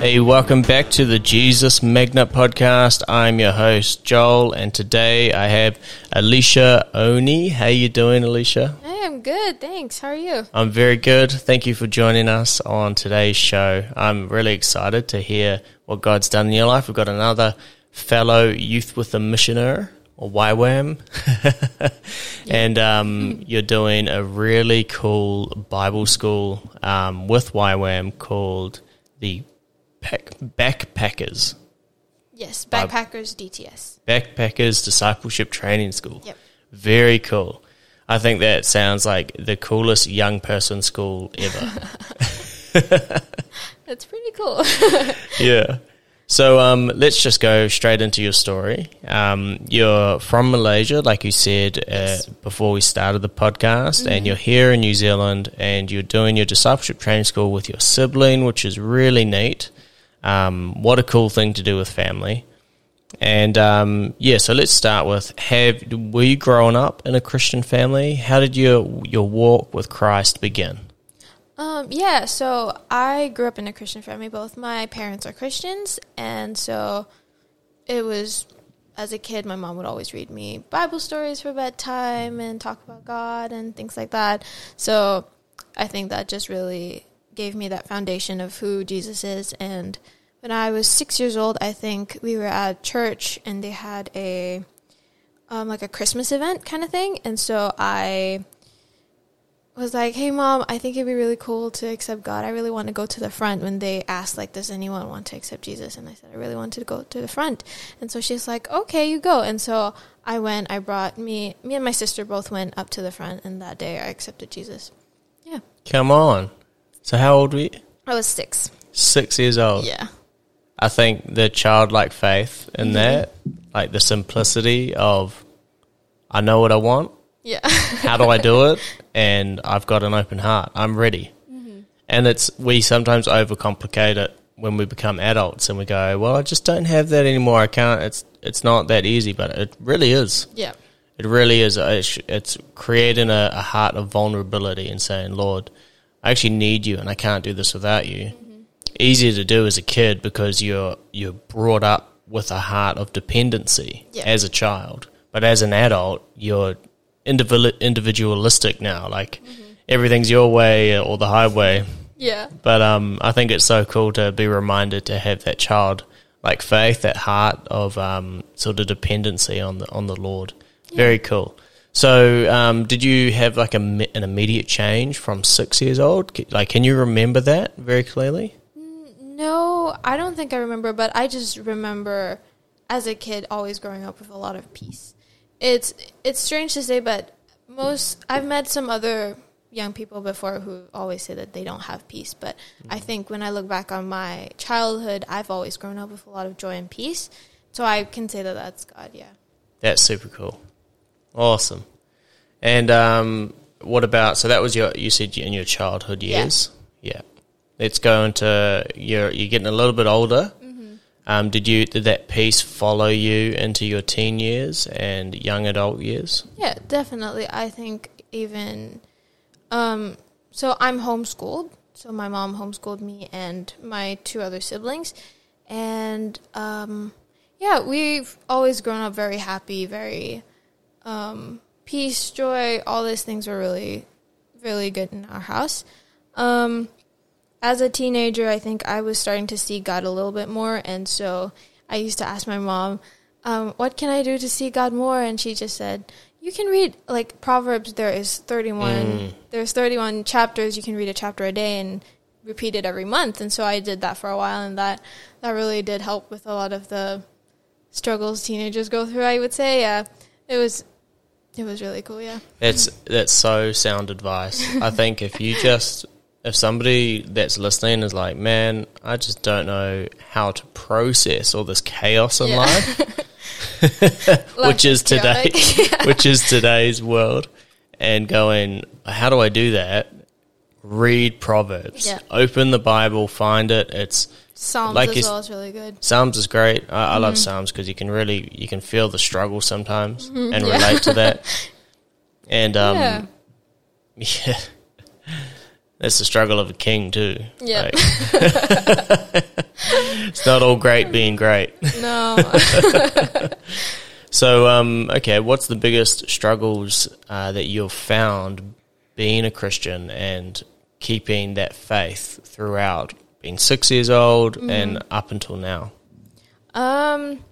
Hey, welcome back to the Jesus Magnet podcast. I'm your host Joel, and today I have Elyshea Onny. How you doing, Elyshea? Hey, I'm good. Thanks. How are you? I'm very good. Thank you for joining us on today's show. I'm really excited to hear what God's done in your life. We've got another fellow youth with a missioner or YWAM, and um, you're doing a really cool Bible school um, with YWAM called the Pack- Backpackers. Yes, Backpackers DTS. Backpackers Discipleship Training School. Yep. Very cool. I think that sounds like the coolest young person school ever. That's pretty cool. yeah. So um, let's just go straight into your story. Um, you're from Malaysia, like you said uh, Yes. before we started the podcast, and you're here in New Zealand, and you're doing your discipleship training school with your sibling, which is really neat. Um, what a cool thing to do with family. And um, yeah, so let's start with: Have were you growing up in a Christian family? How did your your walk with Christ begin? um, yeah, so I grew up in a Christian family. Both my parents are Christians, and so it was as a kid, my mom would always read me Bible stories for bedtime and talk about God and things like that. So I think that just really gave me that foundation of who Jesus is. And when I was six years old, I think we were at church and they had a um, like a Christmas event kind of thing, and so I was like, "Hey, mom, I think it'd be really cool to accept God. I really want to go to the front." When they asked, like, "Does anyone want to accept Jesus?" and I said, "I really want to go to the front," and so she's like, "Okay, you go." And so I went. I brought me, me and my sister both went up to the front, and that day I accepted Jesus. Yeah, Come on. So how old were you? I was six. Six years old. Yeah, I think the childlike faith in Mm-hmm. that, like the simplicity of, I know what I want. yeah, How do I do it? And I've got an open heart. I'm ready. Mm-hmm. And it's we sometimes overcomplicate it when we become adults and we go, well, I just don't have that anymore. I can't. It's it's not that easy, but it really is. yeah, It really is. It's, it's creating a, a heart of vulnerability and saying, Lord, I actually need you and I can't do this without you. Easier to do as a kid because you're you're brought up with a heart of dependency Yeah. as a child. But as an adult, you're individual, individualistic now. Like everything's your way or the highway. yeah, But um, I think it's so cool to be reminded to have that child like faith, that heart of um, sort of dependency on the on the Lord. Very cool. So, um, did you have like a, an immediate change from six years old? Like, can you remember that very clearly? No, I don't think I remember, but I just remember as a kid always growing up with a lot of peace. It's it's strange to say, but most I've met some other young people before who always say that they don't have peace, but I think when I look back on my childhood, I've always grown up with a lot of joy and peace. So I can say that that's God, yeah. That's super cool. Awesome. And um, what about? So that was your you said in your childhood years. Yeah. Let's go into you're you're getting a little bit older. Um, did you did that piece follow you into your teen years and young adult years? Yeah, definitely. I think even um so I'm homeschooled. So my mom homeschooled me and my two other siblings. And um yeah, we've always grown up very happy, very um peace, joy, all these things were really really good in our house. Um as a teenager, I think I was starting to see God a little bit more, and so I used to ask my mom, um, "What can I do to see God more?" And she just said, "You can read like Proverbs. There is thirty-one. There's thirty-one chapters. You can read a chapter a day and repeat it every month." And so I did that for a while, and that that really did help with a lot of the struggles teenagers go through. I would say, yeah, it was it was really cool. Yeah, That's that's so sound advice. I think if you just if somebody that's listening is like, man, I just don't know how to process all this chaos in Yeah. life, which is today, chaotic. which is today's world, and going, how do I do that? Read Proverbs, Yeah. open the Bible, find it. It's Psalms Like as well is really good. Psalms is great. I, I love Mm-hmm. Psalms because you can really you can feel the struggle sometimes and relate to that. And um, Yeah. yeah, that's the struggle of a king too. Yeah. Like- it's not all great being great. No. So, um, okay, what's the biggest struggles uh, that you've found being a Christian and keeping that faith throughout being six years old and up until now? Um,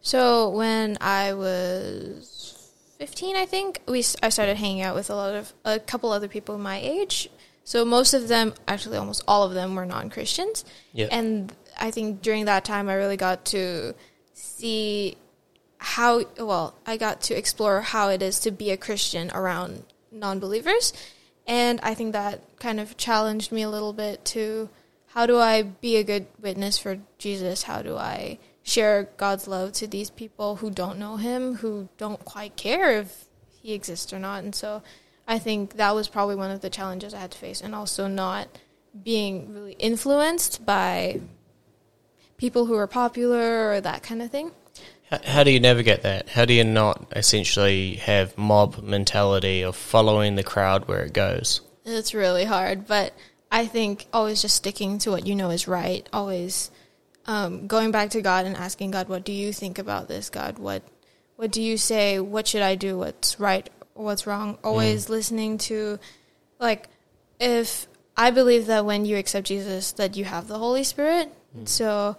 so when I was 15, I think we I started hanging out with a lot of a couple other people my age. So most of them, actually almost all of them, were non-Christians. Yeah. And I think during that time, I really got to see how well I got to explore how it is to be a Christian around non-believers, and I think that kind of challenged me a little bit to how do I be a good witness for Jesus? How do I share God's love to these people who don't know Him, who don't quite care if He exists or not? And so I think that was probably one of the challenges I had to face, and also not being really influenced by people who are popular or that kind of thing. How do you navigate that? How do you not essentially have mob mentality of following the crowd where it goes? It's really hard, but I think always just sticking to what you know is right. Always um, going back to God and asking God, "What do you think about this, God? What what do you say? What should I do? What's right? What's wrong?" Always listening to, like, if I believe that when you accept Jesus, that you have the Holy Spirit. So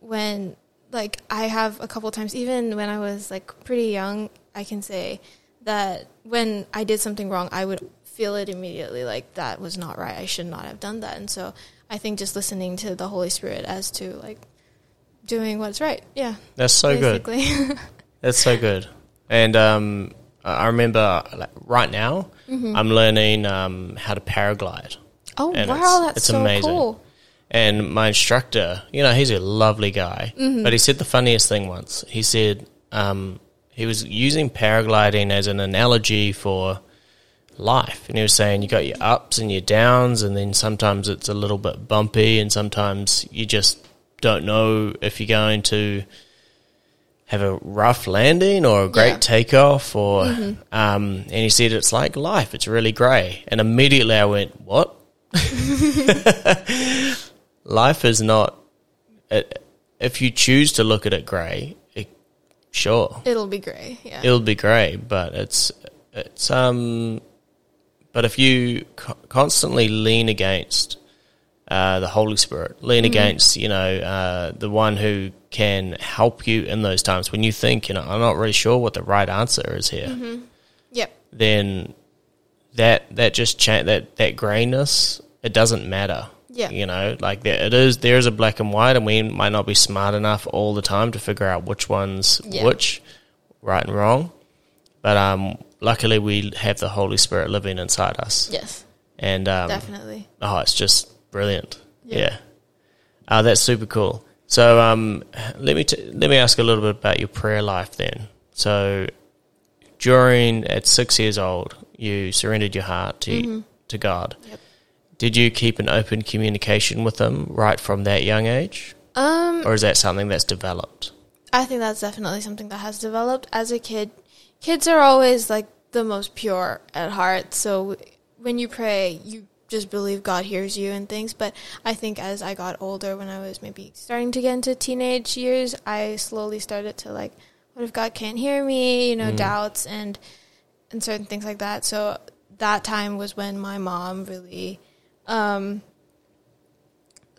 when like I have a couple times, even when I was like pretty young, I can say that when I did something wrong, I would feel it immediately like that was not right. I should not have done that. And so I think just listening to the Holy Spirit as to like doing what's right. Yeah. That's so good. That's so good. And um, I remember like, right now, I'm learning um, how to paraglide. oh And wow, it's- that's it's so amazing. cool. And my instructor, you know, he's a lovely guy, but he said the funniest thing once. He said um, he was using paragliding as an analogy for life, and he was saying you got your ups and your downs, and then sometimes it's a little bit bumpy, and sometimes you just don't know if you're going to have a rough landing or a great Yeah. takeoff, or um, and he said it's like life; it's really grey. And immediately I went, "What?" life is not. It, if you choose to look at it grey, it, sure, It'll be grey Yeah. it'll be grey, but it's it's um. But if you co- constantly lean against uh, the Holy Spirit, lean against you know uh, the one who can help you in those times when you think you know I'm not really sure what the right answer is here, yep. then that that just cha- that that grayness it doesn't matter. Yeah. You know, like there it is. There is a black and white, and we might not be smart enough all the time to figure out which one's Yeah. which, right and wrong. But um, luckily, we have the Holy Spirit living inside us, Yes. and um, Definitely. oh, it's just brilliant. Yeah. Yeah, uh, that's super cool. So um, let me t- let me ask a little bit about your prayer life then. So during at six years old, you surrendered your heart to to God. Mm-hmm. Yep. Did you keep an open communication with Him right from that young age, Um, or is that something that's developed? I think that's definitely something that has developed as a kid. Kids are always like the most pure at heart. So when you pray, you just believe God hears you and things. But I think as I got older, when I was maybe starting to get into teenage years, I slowly started to like, what if God can't hear me? You know, doubts and and certain things like that. So that time was when my mom really um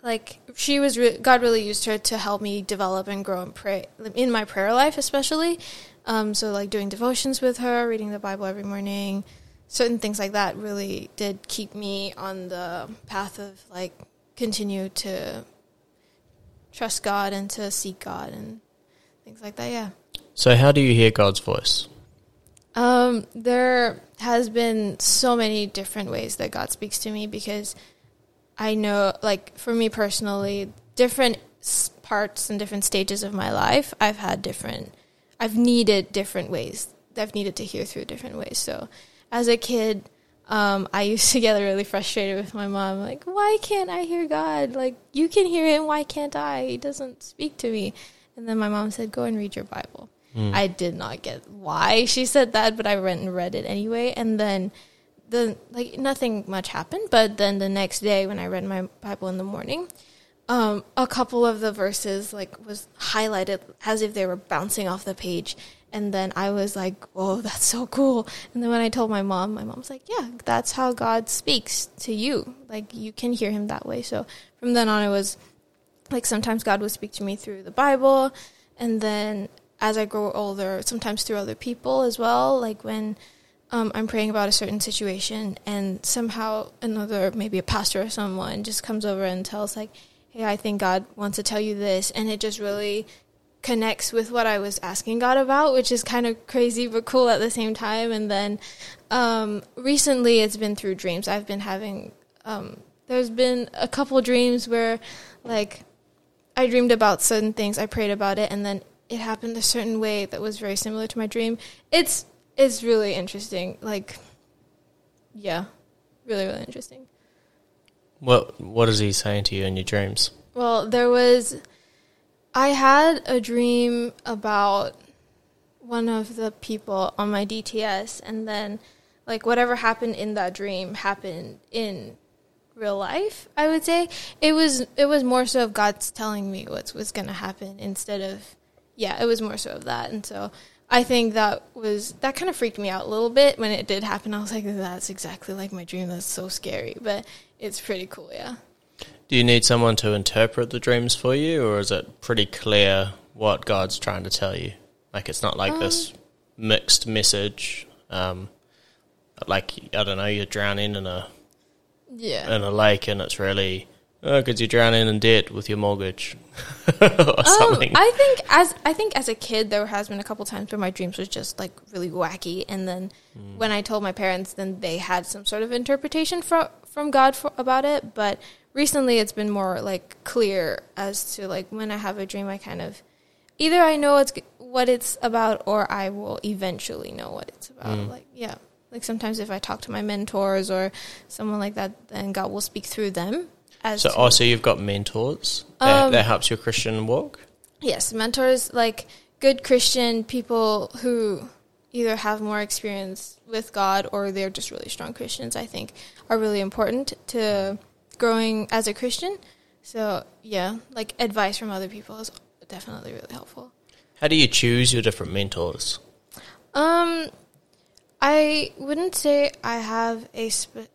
like she was re- God really used her to help me develop and grow and pray in my prayer life especially um so like doing devotions with her reading the bible every morning certain things like that really did keep me on the path of like continue to trust God and to seek God and things like that yeah So how do you hear God's voice? um, there has been so many different ways that God speaks to me because I know, like, for me personally, different parts and different stages of my life, I've had different, I've needed different ways. I've needed to hear through different ways. So, as a kid, um, I used to get really frustrated with my mom, like, why can't I hear God? Like, you can hear him, why can't I? He doesn't speak to me. And then my mom said, go and read your Bible. I did not get why she said that, but I went and read it anyway. And then the like nothing much happened, but then the next day when I read my Bible in the morning, um, a couple of the verses like was highlighted as if they were bouncing off the page. And then I was like, "Whoa, that's so cool!" And then when I told my mom, my mom's like, "Yeah, that's how God speaks to you. Like you can hear Him that way." So from then on, it was like sometimes God would speak to me through the Bible, and then as I grow older, sometimes through other people as well. Like when um, I'm praying about a certain situation, and somehow another, maybe a pastor or someone, just comes over and tells like, "Hey, I think God wants to tell you this," and it just really connects with what I was asking God about, which is kind of crazy but cool at the same time. And then um, recently, it's been through dreams. I've been having. Um, there's been a couple dreams where, like, I dreamed about certain things. I prayed about it, and then it happened a certain way that was very similar to my dream. It's it's really interesting. Like, yeah, really really interesting. What What is he saying to you in your dreams? Well, there was. I had a dream about one of the people on my DTS, and then, like, whatever happened in that dream happened in real life. I would say it was it was more so of God's telling me what was going to happen instead of, yeah, it was more so of that, and so I think that was that kind of freaked me out a little bit when it did happen. I was like, that's exactly like my dream. That's so scary, but it's pretty cool, yeah. Do you need someone to interpret the dreams for you, or is it pretty clear what God's trying to tell you? Like it's not like this mixed message. Um, like I don't know, you're drowning in a Yeah. in a lake, and it's really because you're drowning in debt with your mortgage or Um, something. I think as I think as a kid there has been a couple times where my dreams was just like really wacky, and then when I told my parents, then they had some sort of interpretation from from God for, about it. But recently, it's been more like clear as to like when I have a dream, I kind of either I know it's what it's about, or I will eventually know what it's about. Like yeah, like sometimes if I talk to my mentors or someone like that, then God will speak through them. As so, to- also you've got mentors that, Um, that helps your Christian walk. Yes, mentors like good Christian people who either have more experience with God or they're just really strong Christians, I think are really important to growing as a Christian. So, yeah, like advice from other people is definitely really helpful. How do you choose your different mentors? Um I wouldn't say I have a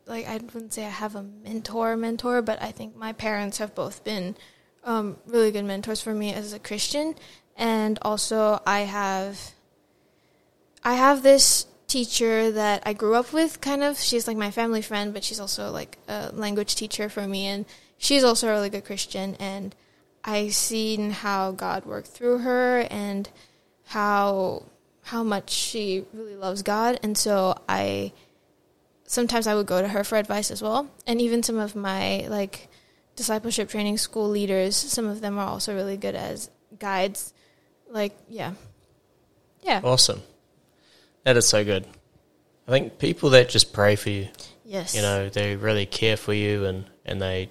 like I wouldn't say I have a mentor mentor, but I think my parents have both been um, really good mentors for me as a Christian, and also I have I have this teacher that I grew up with. Kind of, she's like my family friend, but she's also like a language teacher for me, and she's also a really good Christian. And I've seen how God worked through her and how how much she really loves God, and so I sometimes I would go to her for advice as well, and even some of my like discipleship training school leaders, some of them are also really good as guides. Like, yeah, yeah, Awesome. That is so good. I think people that just pray for you, yes, you know, they really care for you and, and they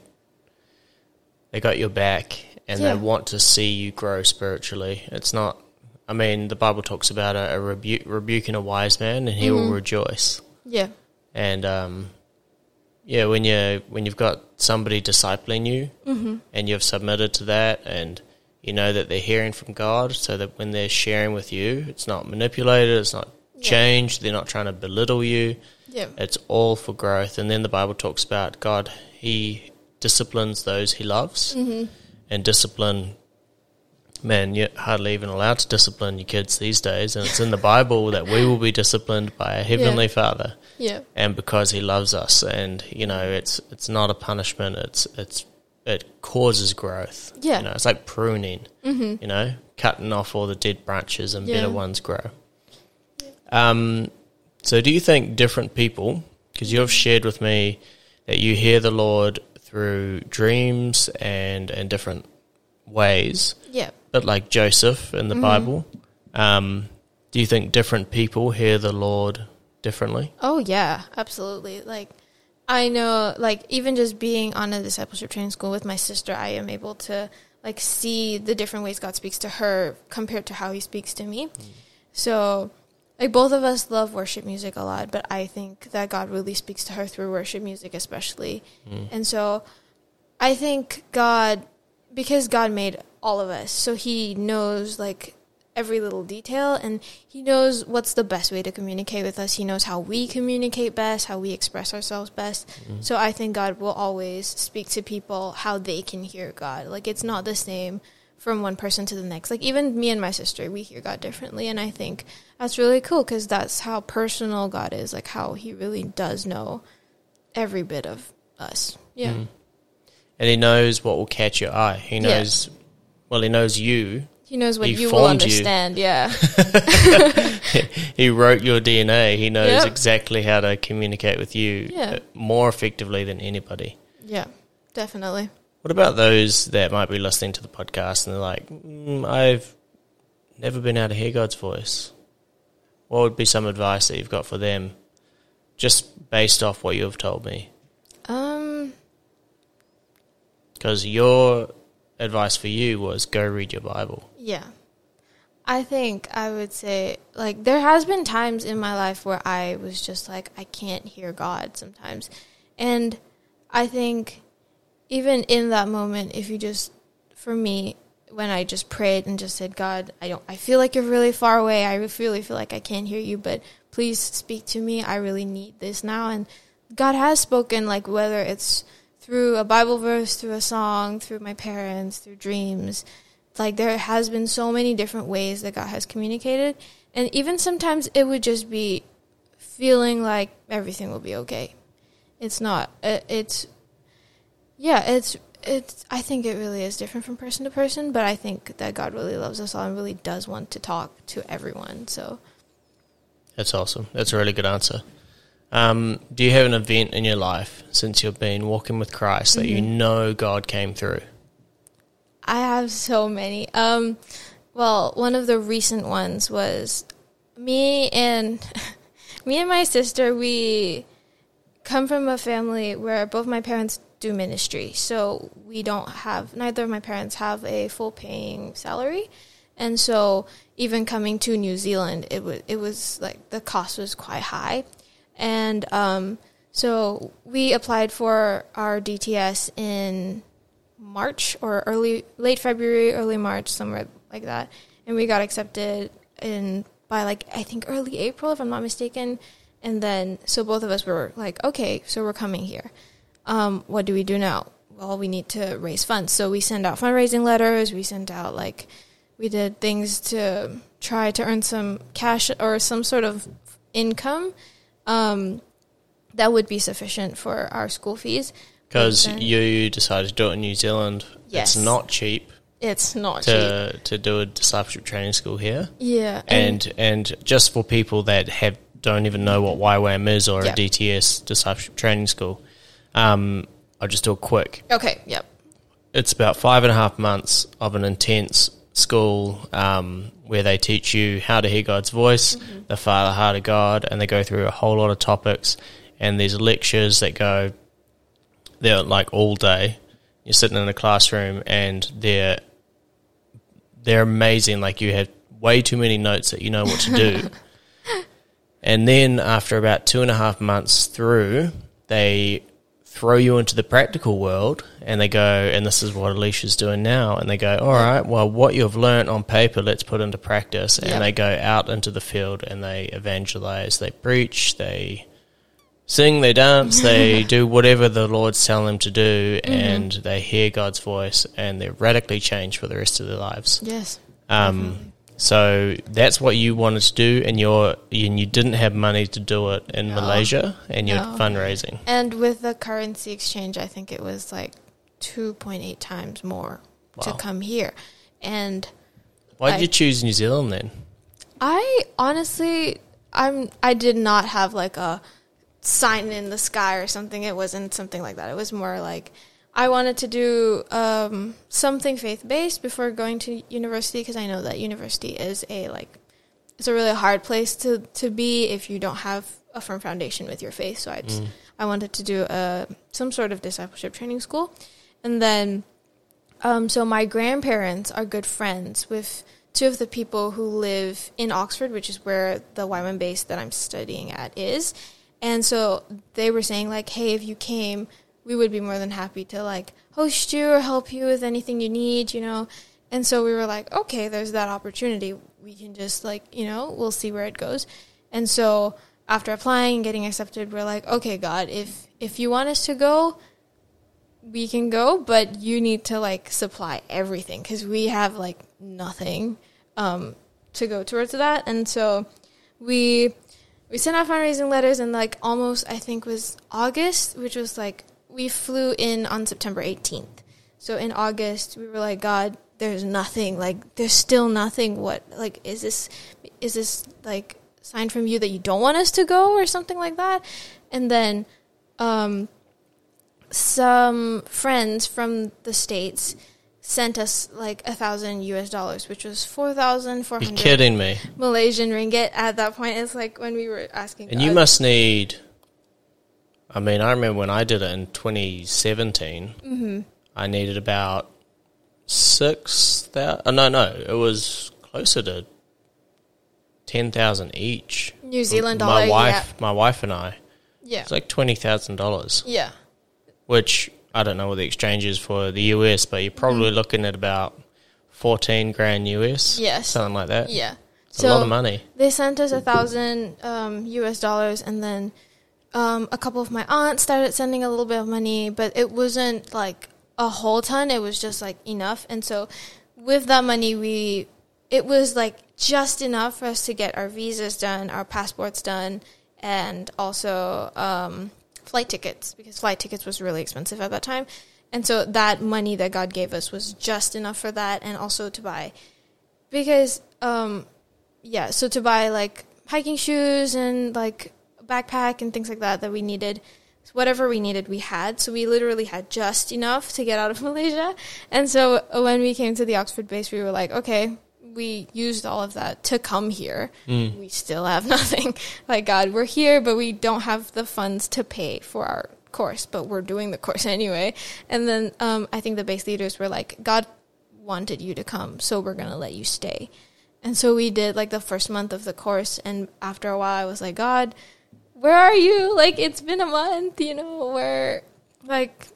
they got your back and Yeah. they want to see you grow spiritually. It's not I mean, the Bible talks about a, a rebuke rebuking a wise man and he Mm-hmm. will rejoice. yeah, And um, yeah, when you when you've got somebody discipling you Mm-hmm. and you've submitted to that, and you know that they're hearing from God, so that when they're sharing with you, it's not manipulated, it's not Yeah. changed, they're not trying to belittle you. yeah, It's all for growth. And then the Bible talks about God; He disciplines those He loves, Mm-hmm. and discipline. Man, you're hardly even allowed to discipline your kids these days, and it's in the Bible that we will be disciplined by a heavenly Father. Yeah, and because he loves us. And you know it's it's not a punishment. It's it's it causes growth. Yeah. you know it's like pruning mm-hmm. you know cutting off all the dead branches and Yeah. better ones grow. Um so do you think different people because you have shared with me that you hear the lord through dreams and and different ways. Yeah. But like joseph in the Mm-hmm. bible um do you think different people hear the lord differently Oh yeah, absolutely. Like I know like even just being on a discipleship training school with my sister, I am able to like see the different ways God speaks to her compared to how he speaks to me. So like both of us love worship music a lot, but I think that God really speaks to her through worship music especially. And so I think God because God made all of us, so He knows like every little detail and he knows what's the best way to communicate with us. He knows how we communicate best, how we express ourselves best. Mm-hmm. So I think God will always speak to people how they can hear God. Like it's not the same from one person to the next. Like even me and my sister, we hear God differently and I think that's really cool cuz that's how personal God is, like how he really does know every bit of us. Yeah. Mm. And he knows what will catch your eye. He knows yeah. well, he knows you he knows what he you will understand. You. Yeah. he wrote your DNA. He knows yep. exactly how to communicate with you yeah. Uh, more effectively than anybody. Yeah, definitely. What about those that might be listening to the podcast and they're like, mm, I've never been able to hear God's voice? What would be some advice that you've got for them, just based off what you've told me? Um, because your advice for you was go read your Bible. Yeah. I think I would say like there has been times in my life where I was just like I can't hear God sometimes. And I think even in that moment if you just for me when I just prayed and just said God, I don't I feel like you're really far away. I really feel like I can't hear you, but please speak to me. I really need this now and God has spoken like whether it's through a Bible verse, through a song, through my parents, through dreams. Like there has been so many different ways that God has communicated. And even sometimes it would just be feeling like everything will be okay. It's not. Uh, it's, yeah, it's, it's, I think it really is different from person to person, but I think that God really loves us all and really does want to talk to everyone. So that's awesome. That's a really good answer. Um, do you have an event in your life since you've been walking with Christ that mm-hmm. you know God came through? I have so many. Um, well, one of the recent ones was me and me and my sister. We come from a family where both my parents do ministry, so we don't have neither of my parents have a full paying salary, and so even coming to New Zealand, it was it was like the cost was quite high and um, so we applied for our DTS in March or early, late February, early March, somewhere like that. And we got accepted in by like I think early April, if I'm not mistaken. And then so both of us were like, okay, so we're coming here. Um, what do we do now? Well, we need to raise funds. So we send out fundraising letters. We sent out like we did things to try to earn some cash or some sort of income um, that would be sufficient for our school fees. Because you decided to do it in New Zealand. Yes. It's not cheap. It's not to, cheap. To do a discipleship training school here. Yeah. And, and, and just for people that have don't even know what YWAM is or yep. a DTS, discipleship training school, um, I'll just do a quick. Okay, yep. It's about five and a half months of an intense school um, where they teach you how to hear God's voice, mm-hmm. the Father, heart of God, and they go through a whole lot of topics. And there's lectures that go, they're like all day. You're sitting in a classroom and they're they're amazing. Like you have way too many notes that you know what to do. and then after about two and a half months through, they throw you into the practical world and they go, and this is what Elyshea's doing now, and they go, all right, well, what you've learned on paper, let's put into practice. And they go out into the field and they evangelize, they preach, they sing, they dance, they do whatever the Lord's telling them to do, mm-hmm. and they hear God's voice, and they're radically changed for the rest of their lives. Yes. Um, mm-hmm. So that's what you wanted to do, and you're and you didn't have money to do it in no. Malaysia, and you're no. fundraising. And with the currency exchange, I think it was like two point eight times more wow. to come here. And why did you choose New Zealand then? I honestly, I'm I did not have like a sign in the sky or something. It wasn't something like that. It was more like I wanted to do um, something faith based before going to university because I know that university is a like it's a really hard place to to be if you don't have a firm foundation with your faith. So I just, mm. I wanted to do a uh, some sort of discipleship training school, and then um, so my grandparents are good friends with two of the people who live in Oxford, which is where the YWAM base that I'm studying at is. And so they were saying like, hey, if you came we would be more than happy to like host you or help you with anything you need, you know. And so we were like, okay, there's that opportunity. We can just like, you know, we'll see where it goes. And so after applying and getting accepted, we're like, okay, God, if if you want us to go, we can go, but you need to like supply everything because we have like nothing um, to go towards that. And so we we sent out fundraising letters and like almost I think was August, which was like we flew in on September 18th. So in August, we were like, God, there's nothing. Like, there's still nothing. What, like, is this, is this like sign from you that you don't want us to go or something like that? And then, um, some friends from the states sent us like a thousand US dollars, which was four thousand four hundred. You're kidding me. Malaysian ringgit. At that point, it's like when we were asking. And you must need. I mean, I remember when I did it in 2017. Mm-hmm. I needed about six thousand. Oh, no, no, it was closer to ten thousand each. New Zealand my dollar. wife, my wife and I. Yeah. It's like twenty thousand dollars, Yeah. which I don't know what the exchange is for the US, but you're probably looking at about fourteen grand US. Mm-hmm. Yes. something like that. Yeah. It's a lot of money. They sent us a thousand um, U.S. dollars, and then um, a couple of my aunts started sending a little bit of money, but it wasn't like a whole ton. It was just like enough, and so with that money, we it was like just enough for us to get our visas done, our passports done, and also um, flight tickets because flight tickets was really expensive at that time. And so that money that God gave us was just enough for that, and also to buy because um, yeah, so to buy like hiking shoes and like backpack and things like that that we needed, whatever we needed, we had. So we literally had just enough to get out of Malaysia. And so when we came to the Oxford base, we were like, okay, we used all of that to come here. We still have nothing. like God, we're here, but we don't have the funds to pay for our course, but we're doing the course anyway. And then um, I think the base leaders were like, God wanted you to come, so we're gonna let you stay. And so we did like the first month of the course, and after a while, I was like, God, where are you? Like it's been a month, you know. Where, like,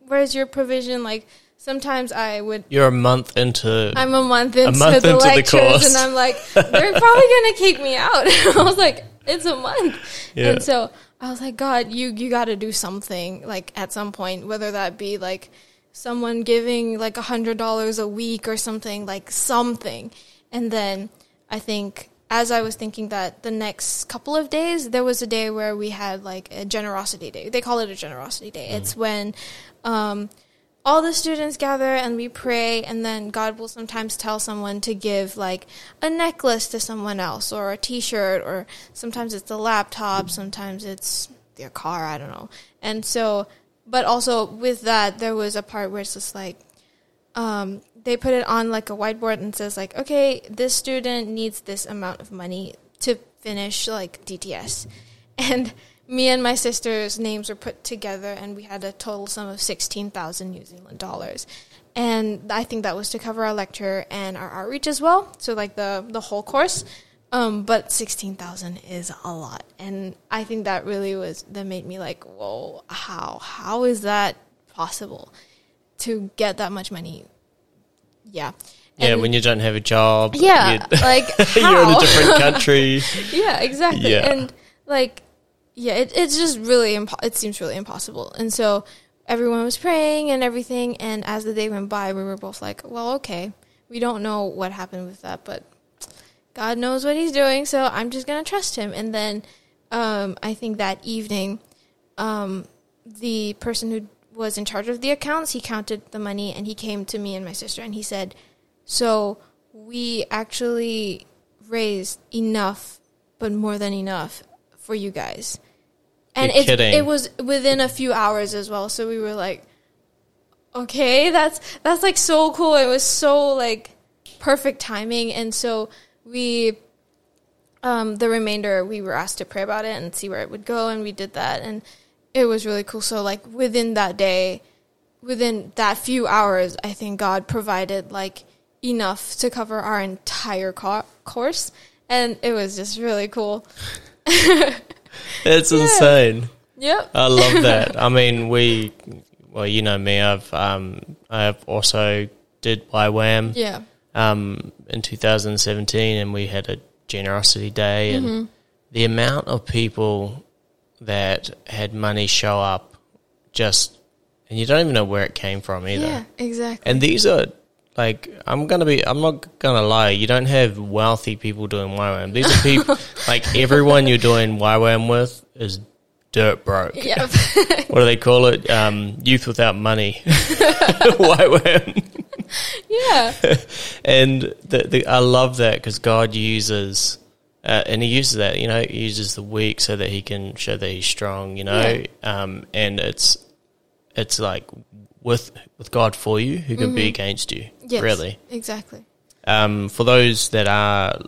where's your provision? Like sometimes I would. You're a month into. I'm a month into, month the into the lectures, course. and I'm like, they're probably gonna kick me out. I was like, it's a month, Yeah. and so I was like, God, you you got to do something like at some point, whether that be like someone giving like a hundred dollars a week or something, like something. And then I think as I was thinking that the next couple of days, there was a day where we had like a generosity day. They call it a generosity day. It's when um, all the students gather and we pray, and then God will sometimes tell someone to give like a necklace to someone else, or a T-shirt, or sometimes it's a laptop, sometimes it's their car. I don't know. And so, but also with that, there was a part where it's just like um, they put it on like a whiteboard and says like, okay, this student needs this amount of money to finish like DTS, and me and my sister's names were put together, and we had a total sum of sixteen thousand New Zealand dollars, and I think that was to cover our lecture and our outreach as well. So like the the whole course. Um, but sixteen thousand is a lot, and I think that really was that made me like, whoa, how how is that possible to get that much money? Yeah, yeah, when you don't have a job. yeah, like you're in a different country. yeah, exactly. Yeah. And like, yeah, it, it's just really impo- it seems really impossible. And so everyone was praying and everything. And as the day went by, we were both like, well, okay, we don't know what happened with that, but God knows what He's doing, so I'm just gonna trust Him. And then um, I think that evening, um, the person who was in charge of the accounts, he counted the money and he came to me and my sister and he said, "So we actually raised enough, but more than enough for you guys." And You're it kidding. it was within a few hours as well. So we were like, "Okay, that's that's like so cool." It was so like perfect timing, and so we um, the remainder we were asked to pray about it and see where it would go and we did that and it was really cool so like within that day within that few hours i think god provided like enough to cover our entire co- course and it was just really cool It's insane. Yep. I love that. I mean, we, well, you know me. I've um, I've also did YWAM Yeah. um in 2017, and we had a generosity day, and Mm-hmm. the amount of people that had money show up, just, and you don't even know where it came from either. Yeah. Exactly. And these are like I'm gonna be I'm not gonna lie, you don't have wealthy people doing YWAM. These are people like everyone you're doing YWAM with is dirt broke. Yep. What do they call it? Um, youth without money. YWAM. yeah. And the, the, I love that because God uses, uh, and He uses that, you know, He uses the weak so that He can show that He's strong, you know. Um, and it's it's like with with God for you, who can be against you? Yes. Really. Exactly. Um, for those that are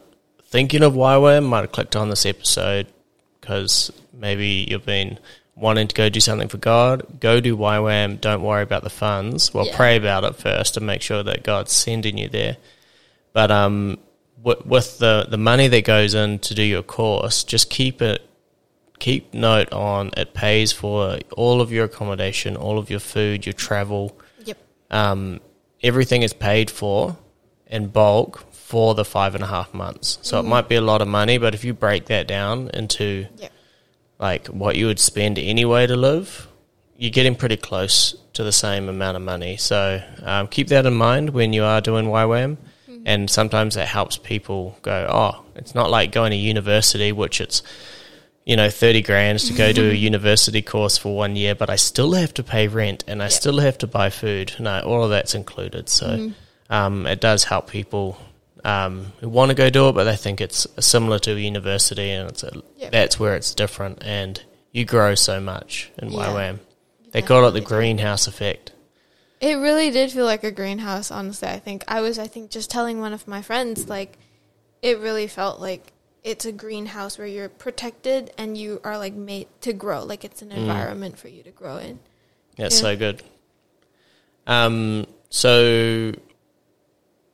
thinking of YWAM, might have clicked on this episode because maybe you've been wanting to go do something for God. Go do YWAM. Don't worry about the funds. Well, Yeah. pray about it first and make sure that God's sending you there. But um, with, with the the money that goes in to do your course, just keep it. Keep note on it pays for all of your accommodation, all of your food, your travel, Yep. um, everything is paid for in bulk for the five and a half months. So it might be a lot of money, but if you break that down into Yep. like what you would spend anyway to live, you're getting pretty close to the same amount of money. So um, keep that in mind when you are doing YWAM. And sometimes that helps people go, oh, it's not like going to university, which it's, you know, 30 grand to go to a university course for one year, but I still have to pay rent and I still have to buy food. No, all of that's included. So um, it does help people um, who want to go do it, but they think it's similar to a university and it's a, Yep. that's where it's different. And you grow so much in Yeah. YWAM. They call it the greenhouse effect. It really did feel like a greenhouse, honestly. I think I was, I think, just telling one of my friends, like, it really felt like it's a greenhouse where you're protected and you are like made to grow. Like it's an Mm. environment for you to grow in. That's Yeah. so good. Um, so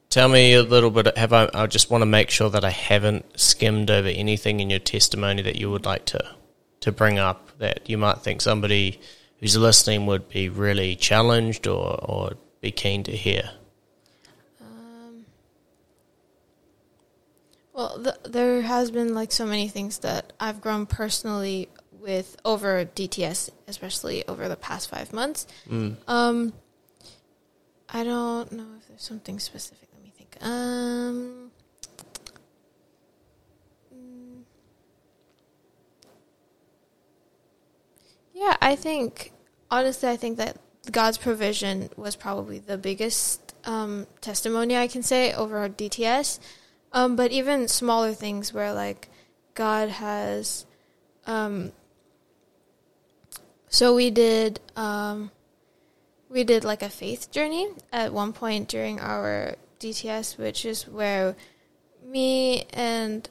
tell me a little bit. Have I? I just want to make sure that I haven't skimmed over anything in your testimony that you would like to to bring up that you might think somebody who's listening would be really challenged or or be keen to hear. Um, well, th- there has been like so many things that I've grown personally with over DTS, especially over the past five months. Mm. Um, I don't know if there's something specific. Let me think. Um, yeah, I think honestly, I think that God's provision was probably the biggest um, testimony I can say over our DTS. Um, but even smaller things where like God has, um, so we did um, we did like a faith journey at one point during our DTS, which is where me and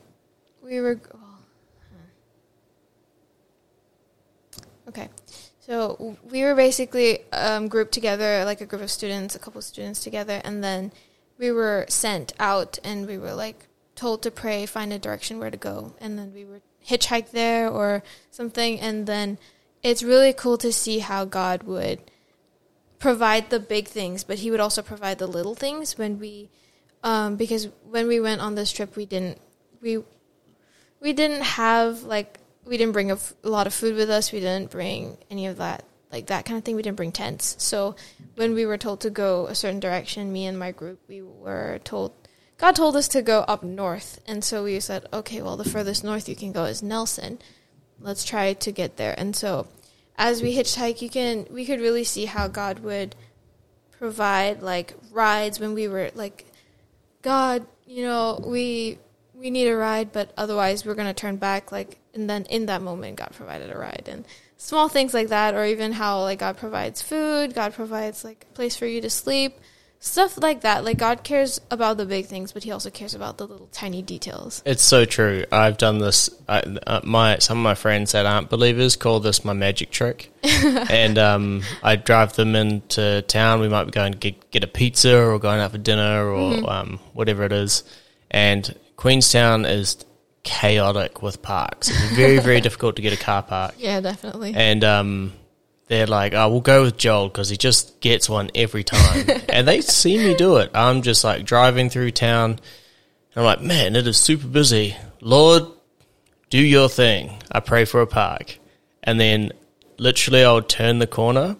we were. Well, hmm. Okay, so we were basically um, grouped together, like a group of students, a couple of students together, and then we were sent out, and we were like told to pray, find a direction where to go, and then we were hitchhike there or something, and then it's really cool to see how God would provide the big things, but He would also provide the little things when we, um, because when we went on this trip, we didn't we we didn't have like we didn't bring a, f- a lot of food with us. We didn't bring any of that like that kind of thing. We didn't bring tents. So when we were told to go a certain direction, me and my group, we were told God told us to go up north, and so we said, okay, well the furthest north you can go is Nelson. Let's try to get there. And so as we hitchhike, you can we could really see how God would provide like rides when we were like, God, you know, we we need a ride, but otherwise we're gonna turn back. Like, and then in that moment, God provided a ride, and small things like that, or even how like God provides food, God provides like a place for you to sleep, stuff like that. Like God cares about the big things, but He also cares about the little tiny details. It's so true. I've done this. I, uh, my some of my friends that aren't believers call this my magic trick, and um, I drive them into town. We might be going to get, get a pizza or going out for dinner or um, whatever it is. And Queenstown is chaotic with parks. It's very, very difficult to get a car park. Yeah, definitely. And um, they're like, oh, we'll go with Joel because he just gets one every time. and they see me do it. I'm just like driving through town. And I'm like, man, it is super busy. Lord, do your thing. I pray for a park. And then literally I'll turn the corner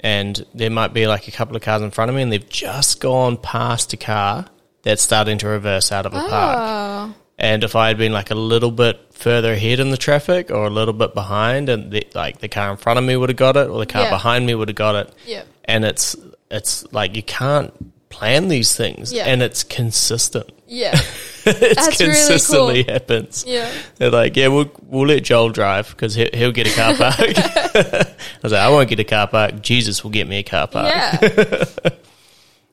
and there might be like a couple of cars in front of me and they've just gone past a car that's starting to reverse out of a park. oh, And if I had been like a little bit further ahead in the traffic or a little bit behind, and the, like the car in front of me would have got it, or the car Yeah. behind me would have got it, yeah. and it's it's like you can't plan these things, Yeah. and it's consistent. Yeah. it That's really consistently happens. Yeah. They're like, yeah, we'll we'll let Joel drive because he'll, he'll get a car park. I was like, I won't get a car park. Jesus will get me a car park. Yeah.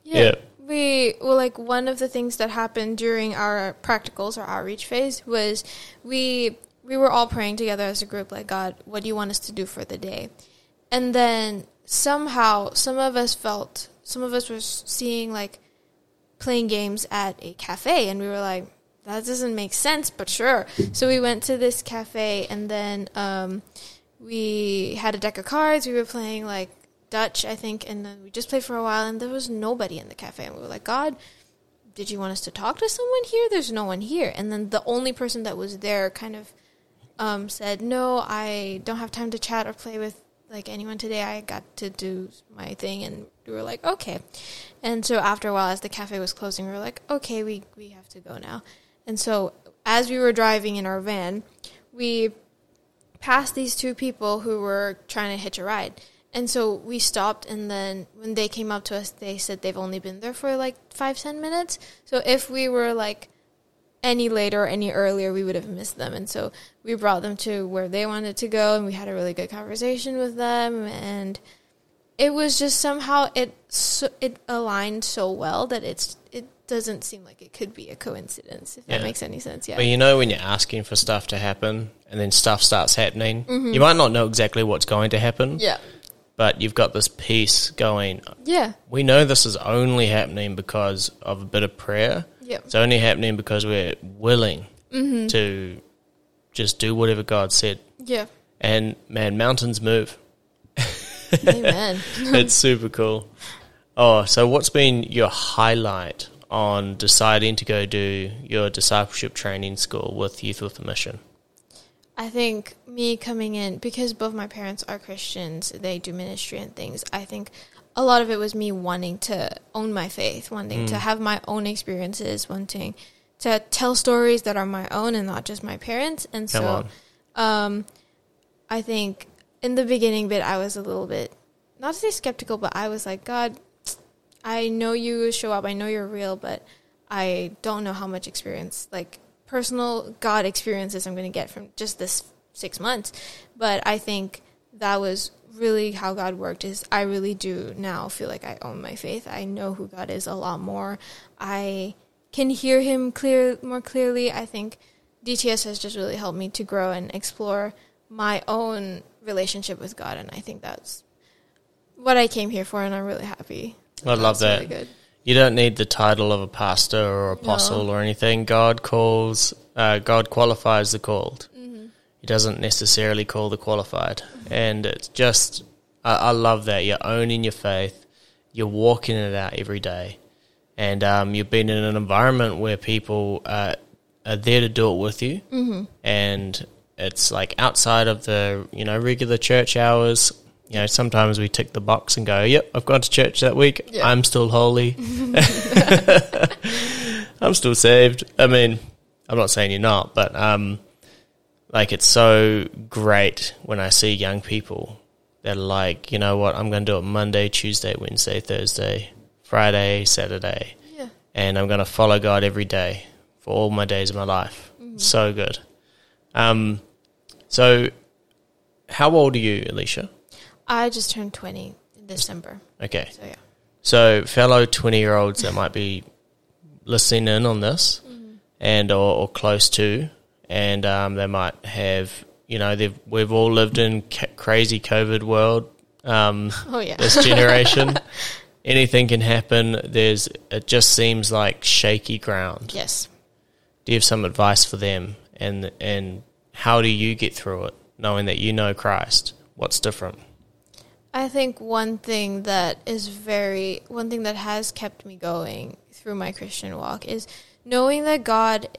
yeah. We well like one of the things that happened during our practicals or outreach phase was we we were all praying together as a group like God, what do you want us to do for the day? And then somehow some of us felt some of us were seeing like playing games at a cafe and we were like that doesn't make sense but sure so we went to this cafe and then um, we had a deck of cards we were playing like dutch i think and then we just played for a while and there was nobody in the cafe and we were like god did you want us to talk to someone here? There's no one here. And then the only person that was there kind of um, said no i don't have time to chat or play with like anyone today. I got to do my thing and we were like okay. And so after a while as the cafe was closing we were like okay we, we have to go now. And so as we were driving in our van we passed these two people who were trying to hitch a ride and so we stopped and then when they came up to us they said they've only been there for like five ten minutes so if we were like any later or any earlier, we would have missed them. And so we brought them to where they wanted to go, and we had a really good conversation with them. And it was just somehow it so, it aligned so well that it's it doesn't seem like it could be a coincidence. If that makes any sense, yeah. But you know when you're asking for stuff to happen and then stuff starts happening, Mm-hmm. you might not know exactly what's going to happen, yeah, but you've got this peace going. yeah, We know this is only happening because of a bit of prayer. yeah, It's only happening because we're willing Mm-hmm. to just do whatever God said. yeah. And man, mountains move. Amen. it's super cool. Oh, so what's been your highlight on deciding to go do your discipleship training school with Youth with a Mission? I think me coming in because both my parents are Christians, they do ministry and things. I think a lot of it was me wanting to own my faith, wanting Mm. to have my own experiences, wanting to tell stories that are my own and not just my parents. And Come so, um, I think in the beginning bit, I was a little bit not to say skeptical, but I was like, God, I know you show up, I know you're real, but I don't know how much experience, like personal God experiences, I'm going to get from just this six months. But I think that was really how God worked. Is I really do now feel like I own my faith. I know who God is a lot more. I can hear Him clear more clearly. I think DTS has just really helped me to grow and explore my own relationship with God, and I think that's what I came here for, and I'm really happy. I love that. Really good. You don't need the title of a pastor or apostle or anything. God calls, uh, God qualifies the called. Mm-hmm. He doesn't necessarily call the qualified. And it's just, I, I love that. You're owning your faith, you're walking it out every day. And um, you've been in an environment where people uh, are there to do it with you. Mm-hmm. And it's like outside of the, you know, regular church hours. You know, sometimes we tick the box and go, "Yep, I've gone to church that week. I'm still holy. I'm still saved." I mean, I'm not saying you're not, but um, like it's so great when I see young people that are like, you know what, I'm going to do it Monday, Tuesday, Wednesday, Thursday, Friday, Saturday, Yeah. and I'm going to follow God every day for all my days of my life. So good. Um, so how old are you, Elyshea? I just turned 20 in December. Okay. So yeah. So, fellow 20 year olds that might be listening in on this and or, or close to, and um, they might have, you know, they've, we've all lived in ca- crazy COVID world um, Oh yeah. this generation. Anything can happen. There's, it just seems like shaky ground. yes. Do you have some advice for them and and how do you get through it knowing that you know Christ? What's different? I think one thing that is very one thing that has kept me going through my Christian walk is knowing that God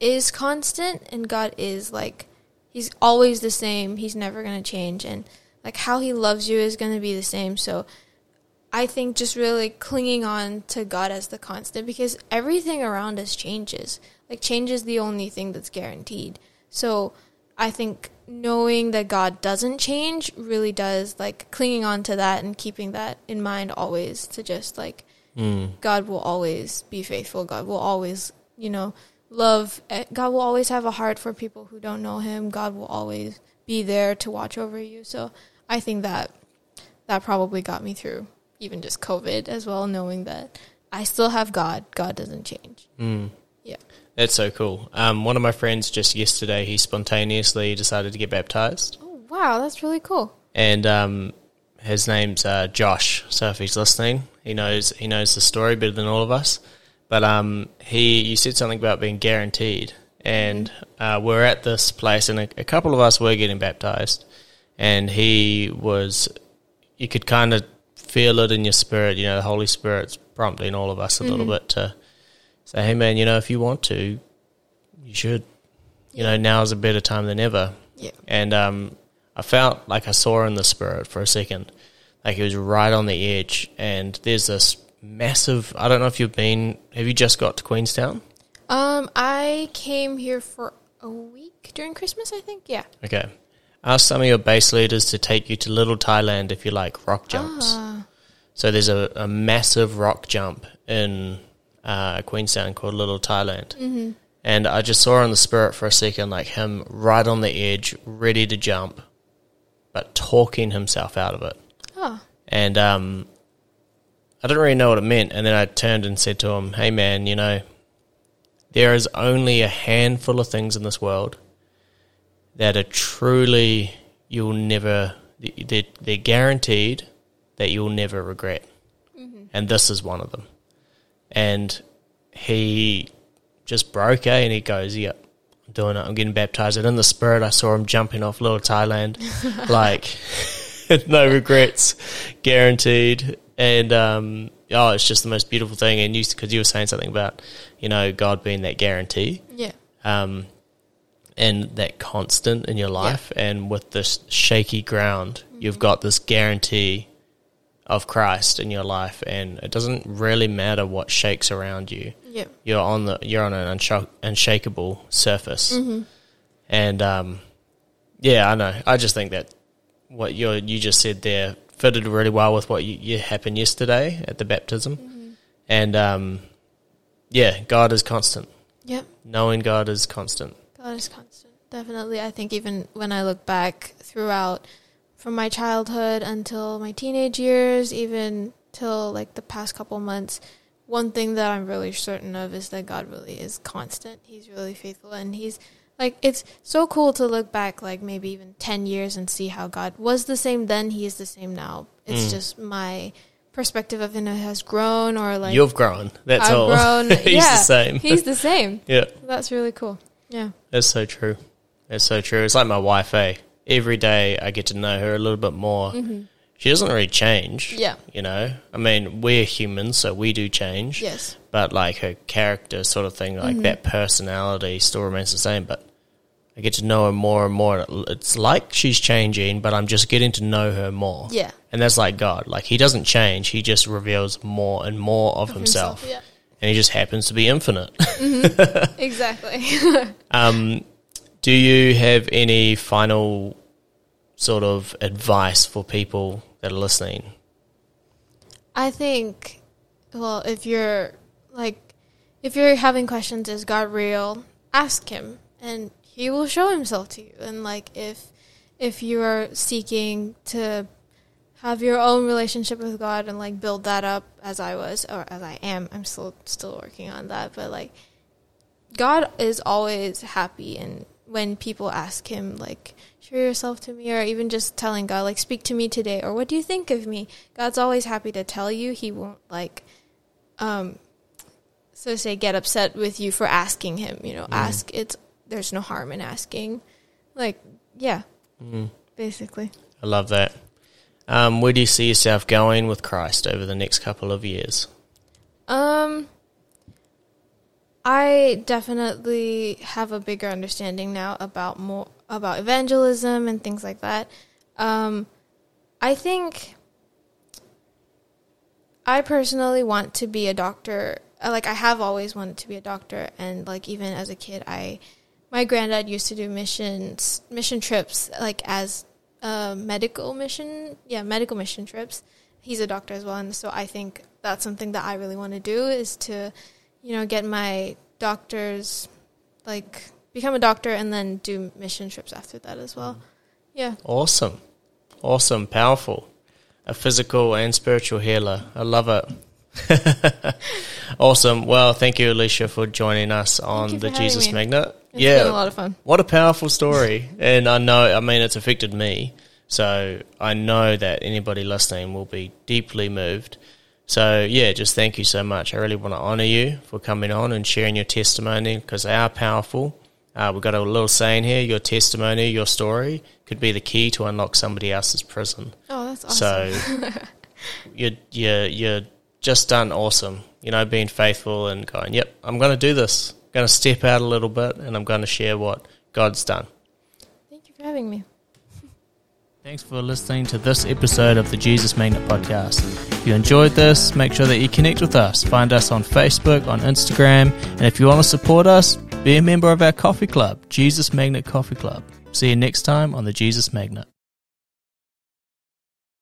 is constant and God is like he's always the same. He's never going to change and like how he loves you is going to be the same. So I think just really clinging on to God as the constant because everything around us changes. Like change is the only thing that's guaranteed. So I think knowing that God doesn't change really does like clinging on to that and keeping that in mind always to just like Mm. God will always be faithful. God will always, you know, love. eh, God will always have a heart for people who don't know Him. God will always be there to watch over you. So I think that that probably got me through even just COVID as well, knowing that I still have God. God doesn't change. Mm. That's so cool. Um, one of my friends just yesterday, he spontaneously decided to get baptized, Oh wow, that's really cool. and um, his name's uh, Josh. So if he's listening, he knows he knows the story better than all of us. But um, he, you said something about being guaranteed, and uh, we're at this place, and a, a couple of us were getting baptized, and he was, you could kind of feel it in your spirit. You know, the Holy Spirit's prompting all of us a little bit to say, "Hey, man, you know, if you want to, you should. You know, now is a better time than ever." Yeah. And um, I felt like I saw in the spirit for a second, like it was right on the edge. And there's this massive. I don't know if you've been. Have you just got to Queenstown? Um, I came here for a week during Christmas, I think. Yeah. Okay. Ask some of your base leaders to take you to Little Thailand if you like rock jumps. Ah, So there's a, a massive rock jump in uh, Queenstown called Little Thailand. Mm-hmm. And I just saw in the spirit for a second, like him right on the edge, ready to jump, but talking himself out of it. oh, And um, I didn't really know what it meant. And then I turned and said to him, Hey, man, you know, there is only a handful of things in this world that are truly, you'll never, they're, they're guaranteed that you'll never regret. And this is one of them. And he just broke, eh? And he goes, Yep, I'm doing it. I'm getting baptized. And in the spirit, I saw him jumping off little Thailand. like, no regrets, guaranteed. And um, oh, it's just the most beautiful thing. And you, because you were saying something about, you know, God being that guarantee, yeah. um, and that constant in your life. And with this shaky ground, you've got this guarantee of Christ in your life, and it doesn't really matter what shakes around you. Yeah. You're on the you're on an unsha- unshakable surface, and um, yeah, I know. I just think that what you you just said there fitted really well with what you, you happened yesterday at the baptism, and um, yeah, God is constant. Yep. Knowing God is constant. God is constant. Definitely. I think even when I look back throughout from my childhood until my teenage years, even till like the past couple months, one thing that I'm really certain of is that God really is constant. He's really faithful and he's like it's so cool to look back like maybe even 10 years and see how God was the same then, he is the same now. It's Mm. just my perspective of him has grown or like You've grown. That's I've all. grown. He's yeah, the same. He's the same. yeah. That's really cool. Yeah. That's so true. That's so true. It's like my wife, eh? Every day I get to know her a little bit more. She doesn't really change. Mm-hmm. Yeah. You know? I mean, we're humans, so we do change. Yes. But like her character sort of thing, Mm-hmm. like that personality still remains the same. But I get to know her more and more. It's like she's changing, but I'm just getting to know her more. Yeah. And that's like God. Like he doesn't change. He just reveals more and more of, himself. Yeah. And he just happens to be infinite. Exactly. Um, do you have any final sort of advice for people that are listening? I think, well, if you're like, if you're having questions, is God real? Ask Him, and He will show Himself to you. And like, if if you are seeking to have your own relationship with God and like build that up, as I was or as I am, I'm still still working on that. But like, God is always happy, and when people ask Him, like, show yourself to me, or even just telling God, like, speak to me today, or what do you think of me? God's always happy to tell you. He won't like, um, so to say, get upset with you for asking Him. You know, ask. It's there's no harm in asking. Like, yeah, Mm. basically. I love that. Um, where do you see yourself going with Christ over the next couple of years? Um, I definitely have a bigger understanding now about more about evangelism and things like that. Um, I think I personally want to be a doctor. Uh, Like I have always wanted to be a doctor, and like even as a kid, I my granddad used to do missions mission trips like as uh, medical mission yeah medical mission trips. He's a doctor as well, and so I think that's something that I really want to do is to you know get my doctor's like become a doctor and then do mission trips after that as well. Yeah. Awesome. Awesome. Powerful. A physical and spiritual healer. I love it. awesome. Well, thank you, Elyshea, for joining us on the Jesus me. Magnet. It's yeah. been a lot of fun. What a powerful story. and I know, I mean, it's affected me. So I know that anybody listening will be deeply moved. So, yeah, just thank you so much. I really want to honor you for coming on and sharing your testimony because they are powerful. Uh, we've got a little saying here your testimony, your story could be the key to unlock somebody else's prison. Oh, that's awesome. So you're, you're, you're just done awesome. You know, being faithful and going, yep, I'm going to do this. I'm going to step out a little bit and I'm going to share what God's done. Thank you for having me. Thanks for listening to this episode of the Jesus Magnet Podcast. If you enjoyed this, make sure that you connect with us. Find us on Facebook, on Instagram, and if you want to support us, be a member of our coffee club, Jesus Magnet Coffee Club. See you next time on the Jesus Magnet.